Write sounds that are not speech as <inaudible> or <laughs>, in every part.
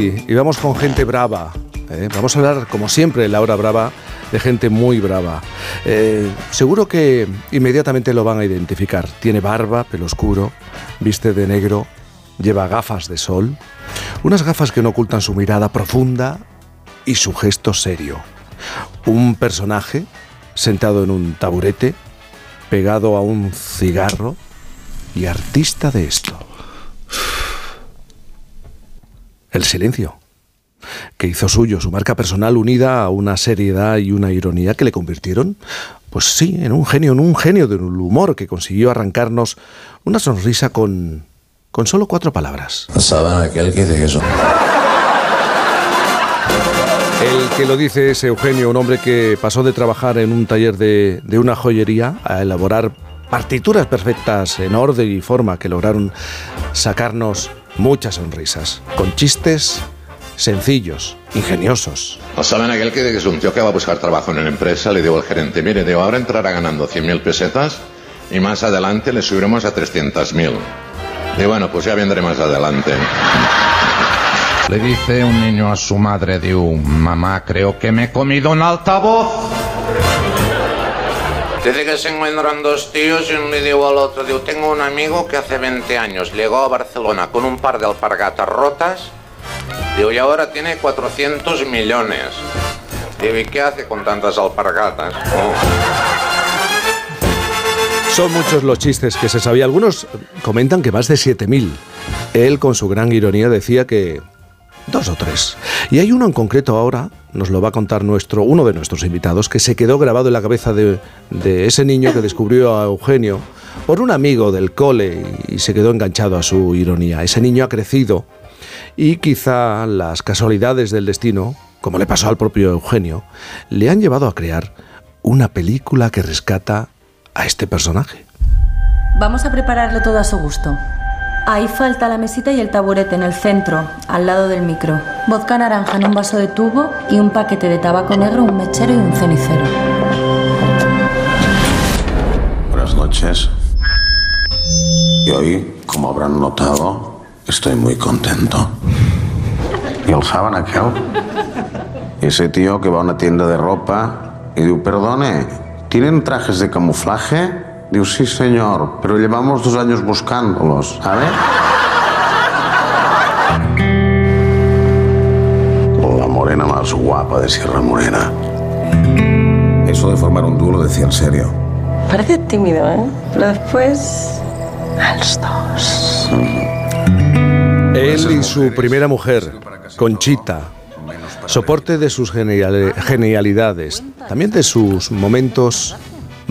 Y vamos con gente brava. ¿eh? Vamos a hablar, como siempre, en la brava, de gente muy brava. Eh, seguro que inmediatamente lo van a identificar. Tiene barba, pelo oscuro, viste de negro, lleva gafas de sol. Unas gafas que no ocultan su mirada profunda y su gesto serio. Un personaje sentado en un taburete, pegado a un cigarro y artista de esto. El silencio, que hizo suyo su marca personal unida a una seriedad y una ironía que le convirtieron, pues sí, en un genio, en un genio del humor que consiguió arrancarnos una sonrisa con, con solo cuatro palabras. ¿Saben aquel que dice eso? El que lo dice es Eugenio, un hombre que pasó de trabajar en un taller de, de una joyería a elaborar partituras perfectas en orden y forma que lograron sacarnos muchas sonrisas, con chistes sencillos, ingeniosos. ¿No saben aquel que es un tío que va a buscar trabajo en una empresa? Le digo al gerente, mire, digo, ahora entrará ganando 100.000 pesetas y más adelante le subiremos a 300.000. Y bueno, pues ya vendré más adelante. Le dice un niño a su madre, diu, mamá, creo que me he comido un altavoz. Dice que se encuentran dos tíos y uno le digo al otro, digo, tengo un amigo que hace 20 años llegó a Barcelona con un par de alpargatas rotas, digo, y ahora tiene 400 millones. Digo, ¿y qué hace con tantas alpargatas? Oh. Son muchos los chistes que se sabía. Algunos comentan que más de 7.000. Él, con su gran ironía, decía que dos o tres. Y hay uno en concreto ahora, nos lo va a contar nuestro, uno de nuestros invitados, que se quedó grabado en la cabeza de, de ese niño que descubrió a Eugenio por un amigo del cole y se quedó enganchado a su ironía. Ese niño ha crecido y quizá las casualidades del destino, como le pasó al propio Eugenio, le han llevado a crear una película que rescata a este personaje. Vamos a prepararlo todo a su gusto. Ahí falta la mesita y el taburete en el centro, al lado del micro. Vodka naranja en un vaso de tubo y un paquete de tabaco negro, un mechero y un cenicero. Buenas noches. Y hoy, como habrán notado, estoy muy contento. ¿Y el saben aquel? Ese tío que va a una tienda de ropa y dice, perdone, ¿tienen trajes de camuflaje? Digo, sí, señor, pero llevamos dos años buscándolos, ¿sabe? La morena más guapa de Sierra Morena. Eso de formar un dúo lo decía en serio. Parece tímido, ¿eh? Pero después... A los dos. Él y su primera mujer, Conchita, soporte de sus genial- genialidades, también de sus momentos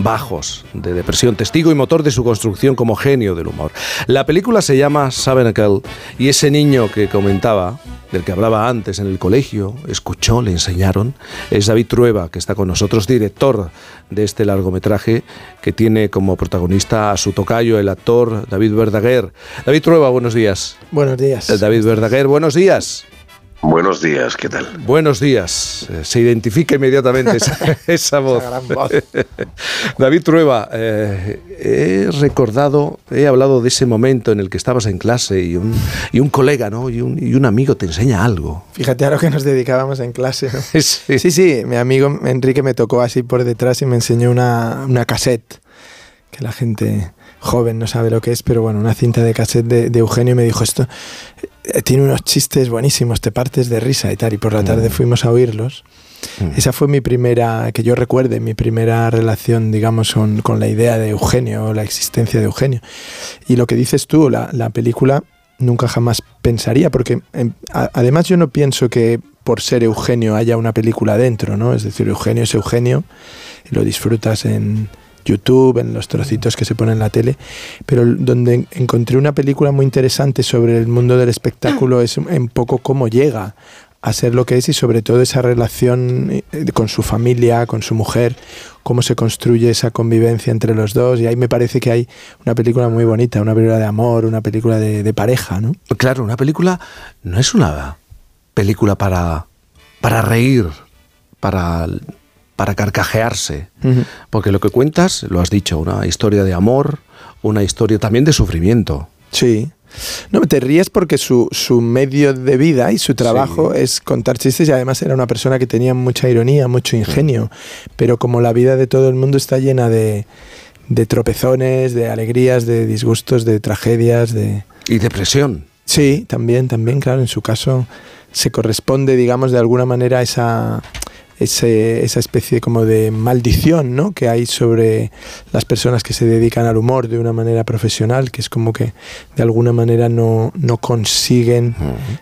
bajos de depresión, testigo y motor de su construcción como genio del humor. La película se llama Sabernacle y ese niño que comentaba, del que hablaba antes en el colegio, escuchó, le enseñaron, es David Trueba, que está con nosotros, director de este largometraje que tiene como protagonista a su tocayo, el actor David Verdaguer. David Trueba, buenos días. Buenos días. David Verdaguer, buenos días. Buenos días, ¿qué tal? Buenos días. Eh, Se identifica inmediatamente esa, <laughs> esa voz. gran voz. <laughs> David Trueba, eh, he recordado, he hablado de ese momento en el que estabas en clase y un, y un colega, ¿no? Y un, y un amigo te enseña algo. Fíjate a lo que nos dedicábamos en clase. ¿no? <laughs> Sí. Sí, sí, mi amigo Enrique me tocó así por detrás y me enseñó una, una cassette, que la gente joven no sabe lo que es, pero bueno, una cinta de cassette de, de Eugenio y me dijo esto, eh, tiene unos chistes buenísimos, te partes de risa y tal, y por la tarde fuimos a oírlos. Esa fue mi primera, que yo recuerde, mi primera relación, digamos, con, con la idea de Eugenio, la existencia de Eugenio. Y lo que dices tú, la, la película nunca jamás pensaría, porque em, a- además yo no pienso que por ser Eugenio haya una película dentro, ¿no? Es decir, Eugenio es Eugenio, y lo disfrutas en YouTube, en los trocitos que se ponen en la tele, pero donde encontré una película muy interesante sobre el mundo del espectáculo es un poco cómo llega a ser lo que es y sobre todo esa relación eh, con su familia, con su mujer, cómo se construye esa convivencia entre los dos y ahí me parece que hay una película muy bonita, una película de amor, una película de, de pareja, ¿no? Claro, una película no es una película para, para reír, para, para carcajearse. Porque lo que cuentas, lo has dicho, una historia de amor, una historia también de sufrimiento. Sí. No, te ríes porque su, su medio de vida y su trabajo es contar chistes y además era una persona que tenía mucha ironía, mucho ingenio, pero como la vida de todo el mundo está llena de, de tropezones, de alegrías, de disgustos, de tragedias, de... Y depresión. Sí, también, también, claro, en su caso se corresponde, digamos, de alguna manera esa ese, esa especie como de maldición ¿no? que hay sobre las personas que se dedican al humor de una manera profesional, que es como que de alguna manera no, no consiguen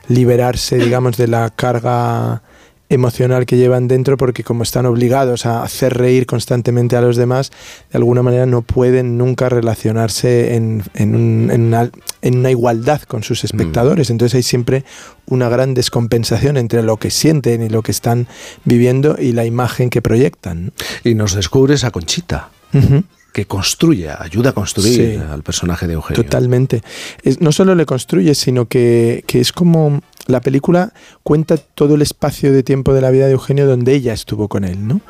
liberarse, digamos, de la carga emocional que llevan dentro porque como están obligados a hacer reír constantemente a los demás, de alguna manera no pueden nunca relacionarse en, en, una, en una, igualdad con sus espectadores. Entonces hay siempre una gran descompensación entre lo que sienten y lo que están viviendo y la imagen que proyectan. Y nos descubres a Conchita. Que construye, ayuda a construir al personaje de Eugenio. Totalmente. no solo le construye, sino que, que es como la película cuenta todo el espacio de tiempo de la vida de Eugenio donde ella estuvo con él, ¿no?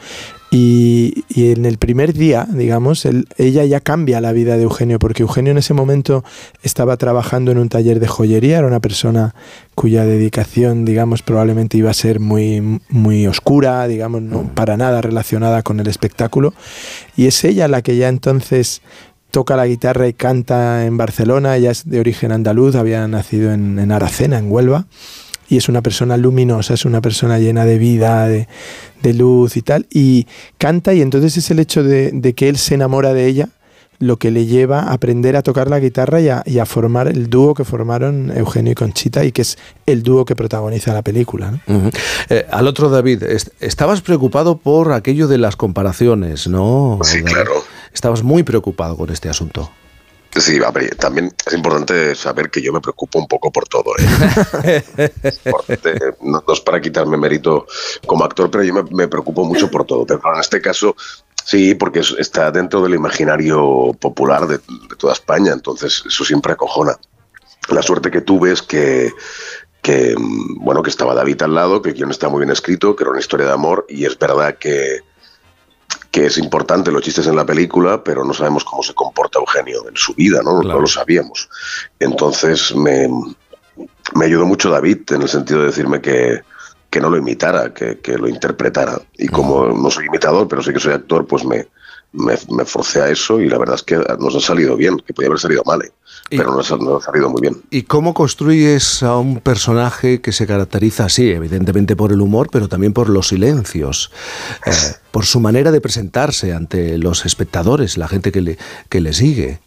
Y, en el primer día, digamos, ella ya cambia la vida de Eugenio, porque Eugenio en ese momento estaba trabajando en un taller de joyería, era una persona cuya dedicación, digamos, probablemente iba a ser muy, muy oscura, digamos, no para nada relacionada con el espectáculo. Y es ella la que ya entonces toca la guitarra y canta en Barcelona, ella es de origen andaluz, había nacido en, Aracena, en Huelva, y es una persona luminosa, es una persona llena de vida, de, luz y tal, y canta y entonces es el hecho de, que él se enamora de ella lo que le lleva a aprender a tocar la guitarra y a, formar el dúo que formaron Eugenio y Conchita y que es el dúo que protagoniza la película. Eh, al otro David, estabas preocupado por aquello de las comparaciones, ¿no? Sí, claro estabas muy preocupado con este asunto. Sí, también es importante saber que yo me preocupo un poco por todo. ¿eh? <laughs> no, es para quitarme mérito como actor, pero yo me, preocupo mucho por todo. Pero en este caso, sí, porque está dentro del imaginario popular de, toda España, entonces eso siempre acojona. La suerte que tuve es que, que, bueno, que estaba David al lado, que el guion está muy bien escrito, que era una historia de amor, y es verdad que que es importante los chistes en la película, pero no sabemos cómo se comporta Eugenio en su vida, ¿no? No lo sabíamos. Entonces me, me, ayudó mucho David en el sentido de decirme que, que no lo imitara, que, que, lo interpretara. Y como no soy imitador, pero sí que soy actor, pues me, me, me, forcé a eso y la verdad es que nos ha salido bien, que podía haber salido mal, ¿eh? pero nos ha, ha, salido muy bien. ¿Y cómo construyes a un personaje que se caracteriza así, evidentemente por el humor, pero también por los silencios, eh, por su manera de presentarse ante los espectadores, la gente que le, que le sigue?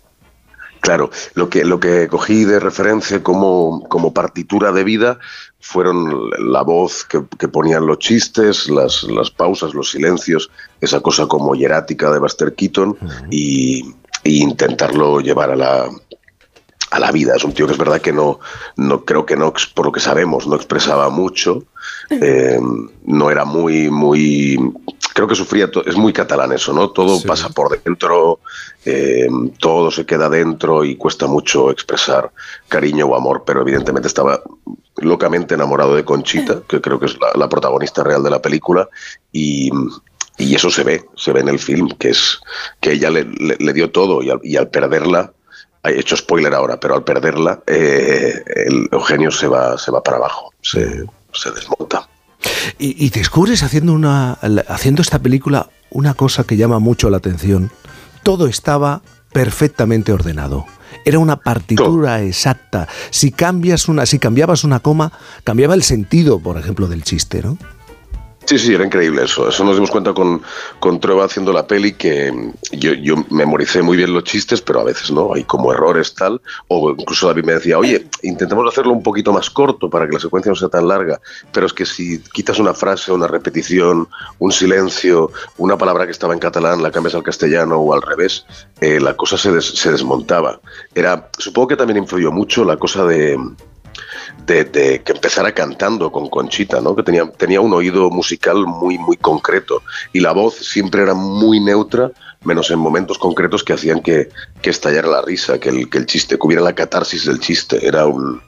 Claro, lo que, lo que cogí de referencia como, como partitura de vida fueron la voz que, ponían los chistes, las, las, pausas, los silencios, esa cosa como hierática de Buster Keaton y, intentarlo llevar a la, a la vida. Es un tío que es verdad que no, no creo que no, por lo que sabemos, no expresaba mucho, <laughs> eh, no era muy, muy creo que sufría, es muy catalán eso, ¿no? Todo pasa por dentro, eh, todo se queda dentro y cuesta mucho expresar cariño o amor, pero evidentemente estaba locamente enamorado de Conchita, que creo que es la, protagonista real de la película, y, eso se ve, se ve en el film, que es que ella le, dio todo y al, perderla, he hecho spoiler ahora, pero al perderla, eh, el Eugenio se va, se va para abajo, se, se desmonta. Y, descubres haciendo, una, haciendo esta película una cosa que llama mucho la atención. Todo estaba perfectamente ordenado. Era una partitura exacta. Si cambias una, si cambiabas una coma, cambiaba el sentido, por ejemplo, del chiste, ¿no? Sí, sí, era increíble eso. Eso nos dimos cuenta con, con Trueba haciendo la peli que yo, yo memoricé muy bien los chistes, pero a veces no, hay como errores tal. O incluso David me decía, oye, intentemos hacerlo un poquito más corto para que la secuencia no sea tan larga. Pero es que si quitas una frase, una repetición, un silencio, una palabra que estaba en catalán, la cambias al castellano o al revés, eh, la cosa se, se desmontaba. Era, supongo que también influyó mucho la cosa de de, que empezara cantando con Conchita, ¿no? que tenía, tenía un oído musical muy, muy concreto y la voz siempre era muy neutra, menos en momentos concretos que hacían que, que estallara la risa, que el, que el chiste, que hubiera la catarsis del chiste. Era un,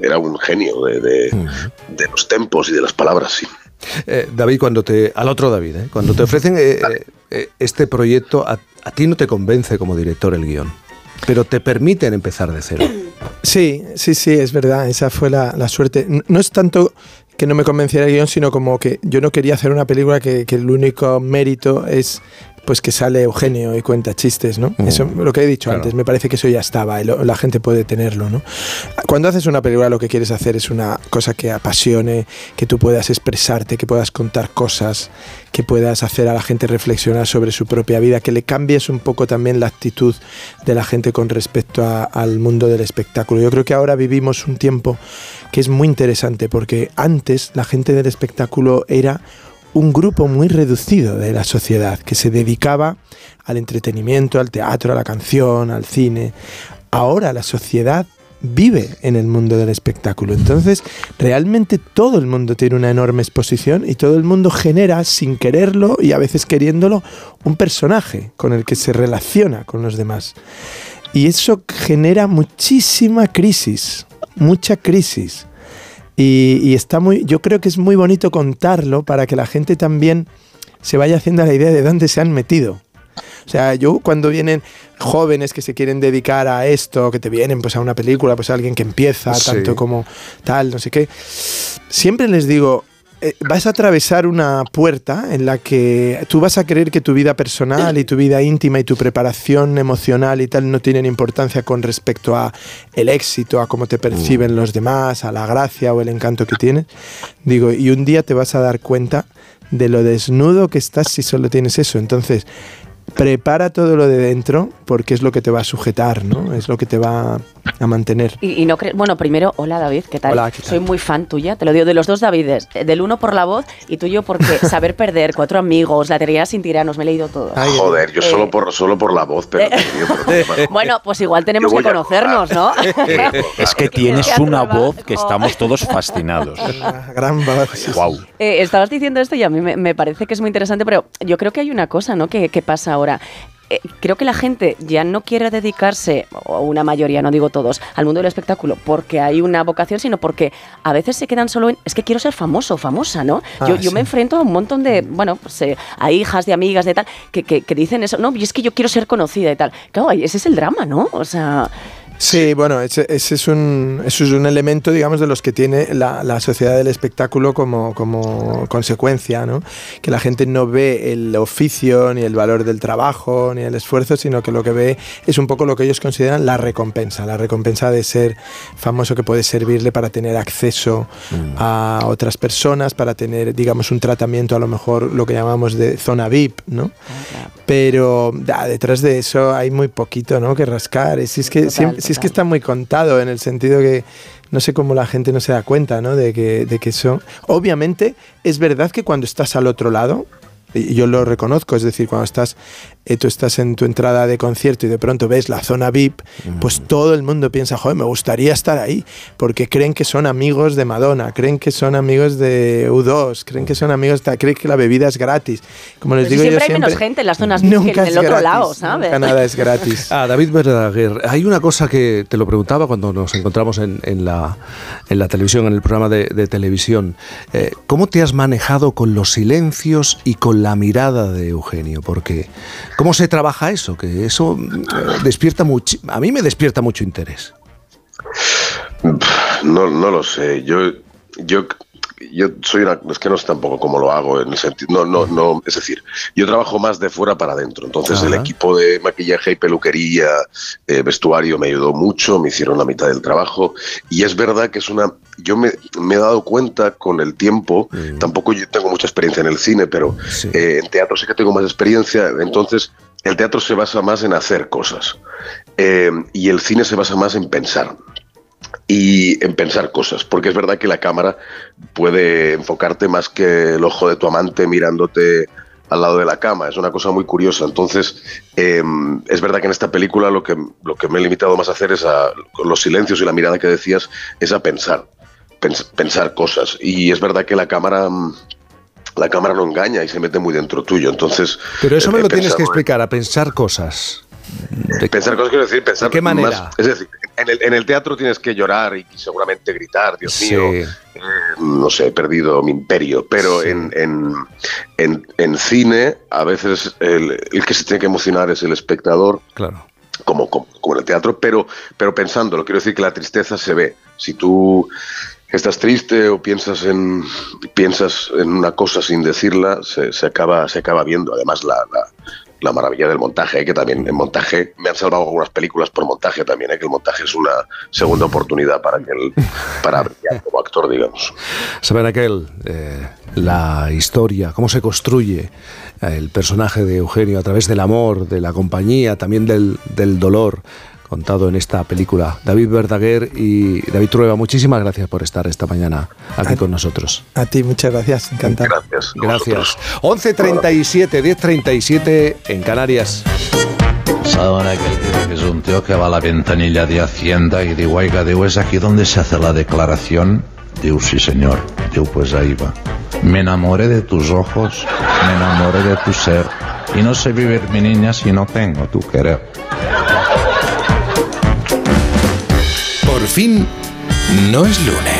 era un genio de, de, los tempos y de las palabras, sí. Eh, David, cuando te. Al otro David, ¿eh? cuando te ofrecen eh, este proyecto, a, a, ti no te convence como director el guion. Pero te permiten empezar de cero. Sí, sí, sí, es verdad, esa fue la, la suerte. No es tanto que no me convenciera el guion, sino como que yo no quería hacer una película que, que el único mérito es pues que sale Eugenio y cuenta chistes, ¿no? Mm. Eso lo que he dicho Claro. antes, me parece que eso ya estaba, lo- la gente puede tenerlo, ¿no? Cuando haces una película lo que quieres hacer es una cosa que apasione, que tú puedas expresarte, que puedas contar cosas, que puedas hacer a la gente reflexionar sobre su propia vida, que le cambies un poco también la actitud de la gente con respecto a- al mundo del espectáculo. Yo creo que ahora vivimos un tiempo que es muy interesante porque antes la gente del espectáculo era un grupo muy reducido de la sociedad que se dedicaba al entretenimiento, al teatro, a la canción, al cine. Ahora la sociedad vive en el mundo del espectáculo. Entonces, realmente todo el mundo tiene una enorme exposición y todo el mundo genera, sin quererlo y a veces queriéndolo, un personaje con el que se relaciona con los demás. Y eso genera muchísima crisis, mucha crisis. Y, y está muy, yo creo que es muy bonito contarlo para que la gente también se vaya haciendo la idea de dónde se han metido. O sea, yo cuando vienen jóvenes que se quieren dedicar a esto, que te vienen pues a una película, pues a alguien que empieza, Sí. tanto como tal, no sé qué, siempre les digo, vas a atravesar una puerta en la que tú vas a creer que tu vida personal y tu vida íntima y tu preparación emocional y tal no tienen importancia con respecto a el éxito, a cómo te perciben los demás, a la gracia o el encanto que tienes. Digo, y un día te vas a dar cuenta de lo desnudo que estás si solo tienes eso. Entonces, prepara todo lo de dentro porque es lo que te va a sujetar, ¿no? Es lo que te va a mantener. Y, y no bueno, primero, hola David, ¿qué tal? Hola, ¿qué tal? Soy muy fan tuya, te lo digo, de los dos Davides, eh, del uno por la voz y tuyo porque <laughs> saber perder, cuatro amigos, la teoría sin tiranos, me he leído todo. Ay, Joder, yo Eh. solo por solo por la voz, pero, tío, pero qué mal. Bueno, pues igual tenemos que conocernos, ¿no? <laughs> Es que tienes <laughs> una voz que estamos todos fascinados. Gran voz. Wow. Eh, estabas diciendo esto y a mí me, me parece que es muy interesante, pero yo creo que hay una cosa ¿no? que, que pasa ahora. Eh, creo que la gente ya no quiere dedicarse, o una mayoría, no digo todos, al mundo del espectáculo porque hay una vocación, sino porque a veces se quedan solo en, es que quiero ser famoso famosa, ¿no? Ah, yo, yo me enfrento a un montón de, bueno, pues eh, a hijas de amigas de tal, que, que, que dicen eso, no, y es que yo quiero ser conocida y tal. Claro, ese es el drama, ¿no? O sea, Sí, bueno, ese, ese es un, eso es un elemento, digamos, de los que tiene la, la sociedad del espectáculo como, como consecuencia, ¿no? Que la gente no ve el oficio, ni el valor del trabajo, ni el esfuerzo, sino que lo que ve es un poco lo que ellos consideran la recompensa, la recompensa de ser famoso que puede servirle para tener acceso a otras personas, para tener, digamos, un tratamiento a lo mejor lo que llamamos de zona VIP, ¿no? Pero da, detrás de eso hay muy poquito ¿no? que rascar. Si es que, siempre- si es que está muy contado en el sentido que no sé cómo la gente no se da cuenta ¿no? de, que, de que eso... Obviamente es verdad que cuando estás al otro lado, yo lo reconozco, es decir, cuando estás, eh, tú estás en tu entrada de concierto y de pronto ves la zona VIP, pues todo el mundo piensa, joder, me gustaría estar ahí, porque creen que son amigos de Madonna, creen que son amigos de U2, creen que son amigos, de, creen que la bebida es gratis. Como les Pero si digo yo siempre hay menos gente en las zonas VIP que en el otro gratis, lado, ¿sabes? Nunca nada es <laughs> gratis. Ah, David Verdaguer, hay una cosa que te lo preguntaba cuando nos encontramos en, en la, en la televisión, en el programa de, de televisión. Eh, ¿Cómo te has manejado con los silencios y con la mirada de Eugenio? Porque, ¿cómo se trabaja eso? Que eso eh, despierta mucho, a mí me despierta mucho interés. No, no lo sé. Yo, yo, yo soy una. Es que no sé tampoco cómo lo hago en el sentido. No, no, no. Es decir, yo trabajo más de fuera para adentro. Entonces, el equipo de maquillaje y peluquería, eh, vestuario me ayudó mucho. Me hicieron la mitad del trabajo. Y es verdad que es una. Yo me, me he dado cuenta con el tiempo. Tampoco yo tengo mucha experiencia en el cine, pero Sí. eh, en teatro sí que tengo más experiencia. Entonces, el teatro se basa más en hacer cosas. Eh, y el cine se basa más en pensar y en pensar cosas, porque es verdad que la cámara puede enfocarte más que el ojo de tu amante mirándote al lado de la cama, es una cosa muy curiosa. Entonces, eh, es verdad que en esta película lo que, lo que me he limitado más a hacer es a con los silencios y la mirada que decías, es a pensar, pens- pensar cosas. Y es verdad que la cámara... mm, La cámara no engaña y se mete muy dentro tuyo, entonces... Pero eso me lo tienes que explicar, a pensar cosas. De- Pensar cosas quiero decir, pensar ¿De qué manera? más- es decir, en el, en el teatro tienes que llorar y seguramente gritar, Dios Sí. mío, eh, no sé, he perdido mi imperio. Pero Sí. en, en, en, en cine, a veces el, el que se tiene que emocionar es el espectador Claro. como, como, como en el teatro, pero, pero pensándolo, quiero decir que la tristeza se ve. Si tú estás triste o piensas en piensas en una cosa sin decirla, se, se acaba se acaba viendo. Además la, la, la maravilla del montaje, que también en montaje me han salvado algunas películas por montaje también, ¿eh? que el montaje es una segunda oportunidad para para brillar como actor, digamos. Saben aquel eh, la historia, cómo se construye eh, el personaje de Eugenio a través del amor, de la compañía, también del, del dolor contado en esta película. David Verdaguer y David Trueba, muchísimas gracias por estar esta mañana aquí A- con nosotros. A ti, muchas gracias, encantado. Gracias. Gracias. 11.37, 10.37 en Canarias. Saben aquel que es un tío que va a la ventanilla de Hacienda y digo, oiga, digo, ¿es aquí donde se hace la declaración? Digo, sí, señor. Digo, pues ahí va. Me enamoré de tus ojos, me enamoré de tu ser. Y no sé vivir, mi niña, si no tengo tu querer. Fin, no es lunes.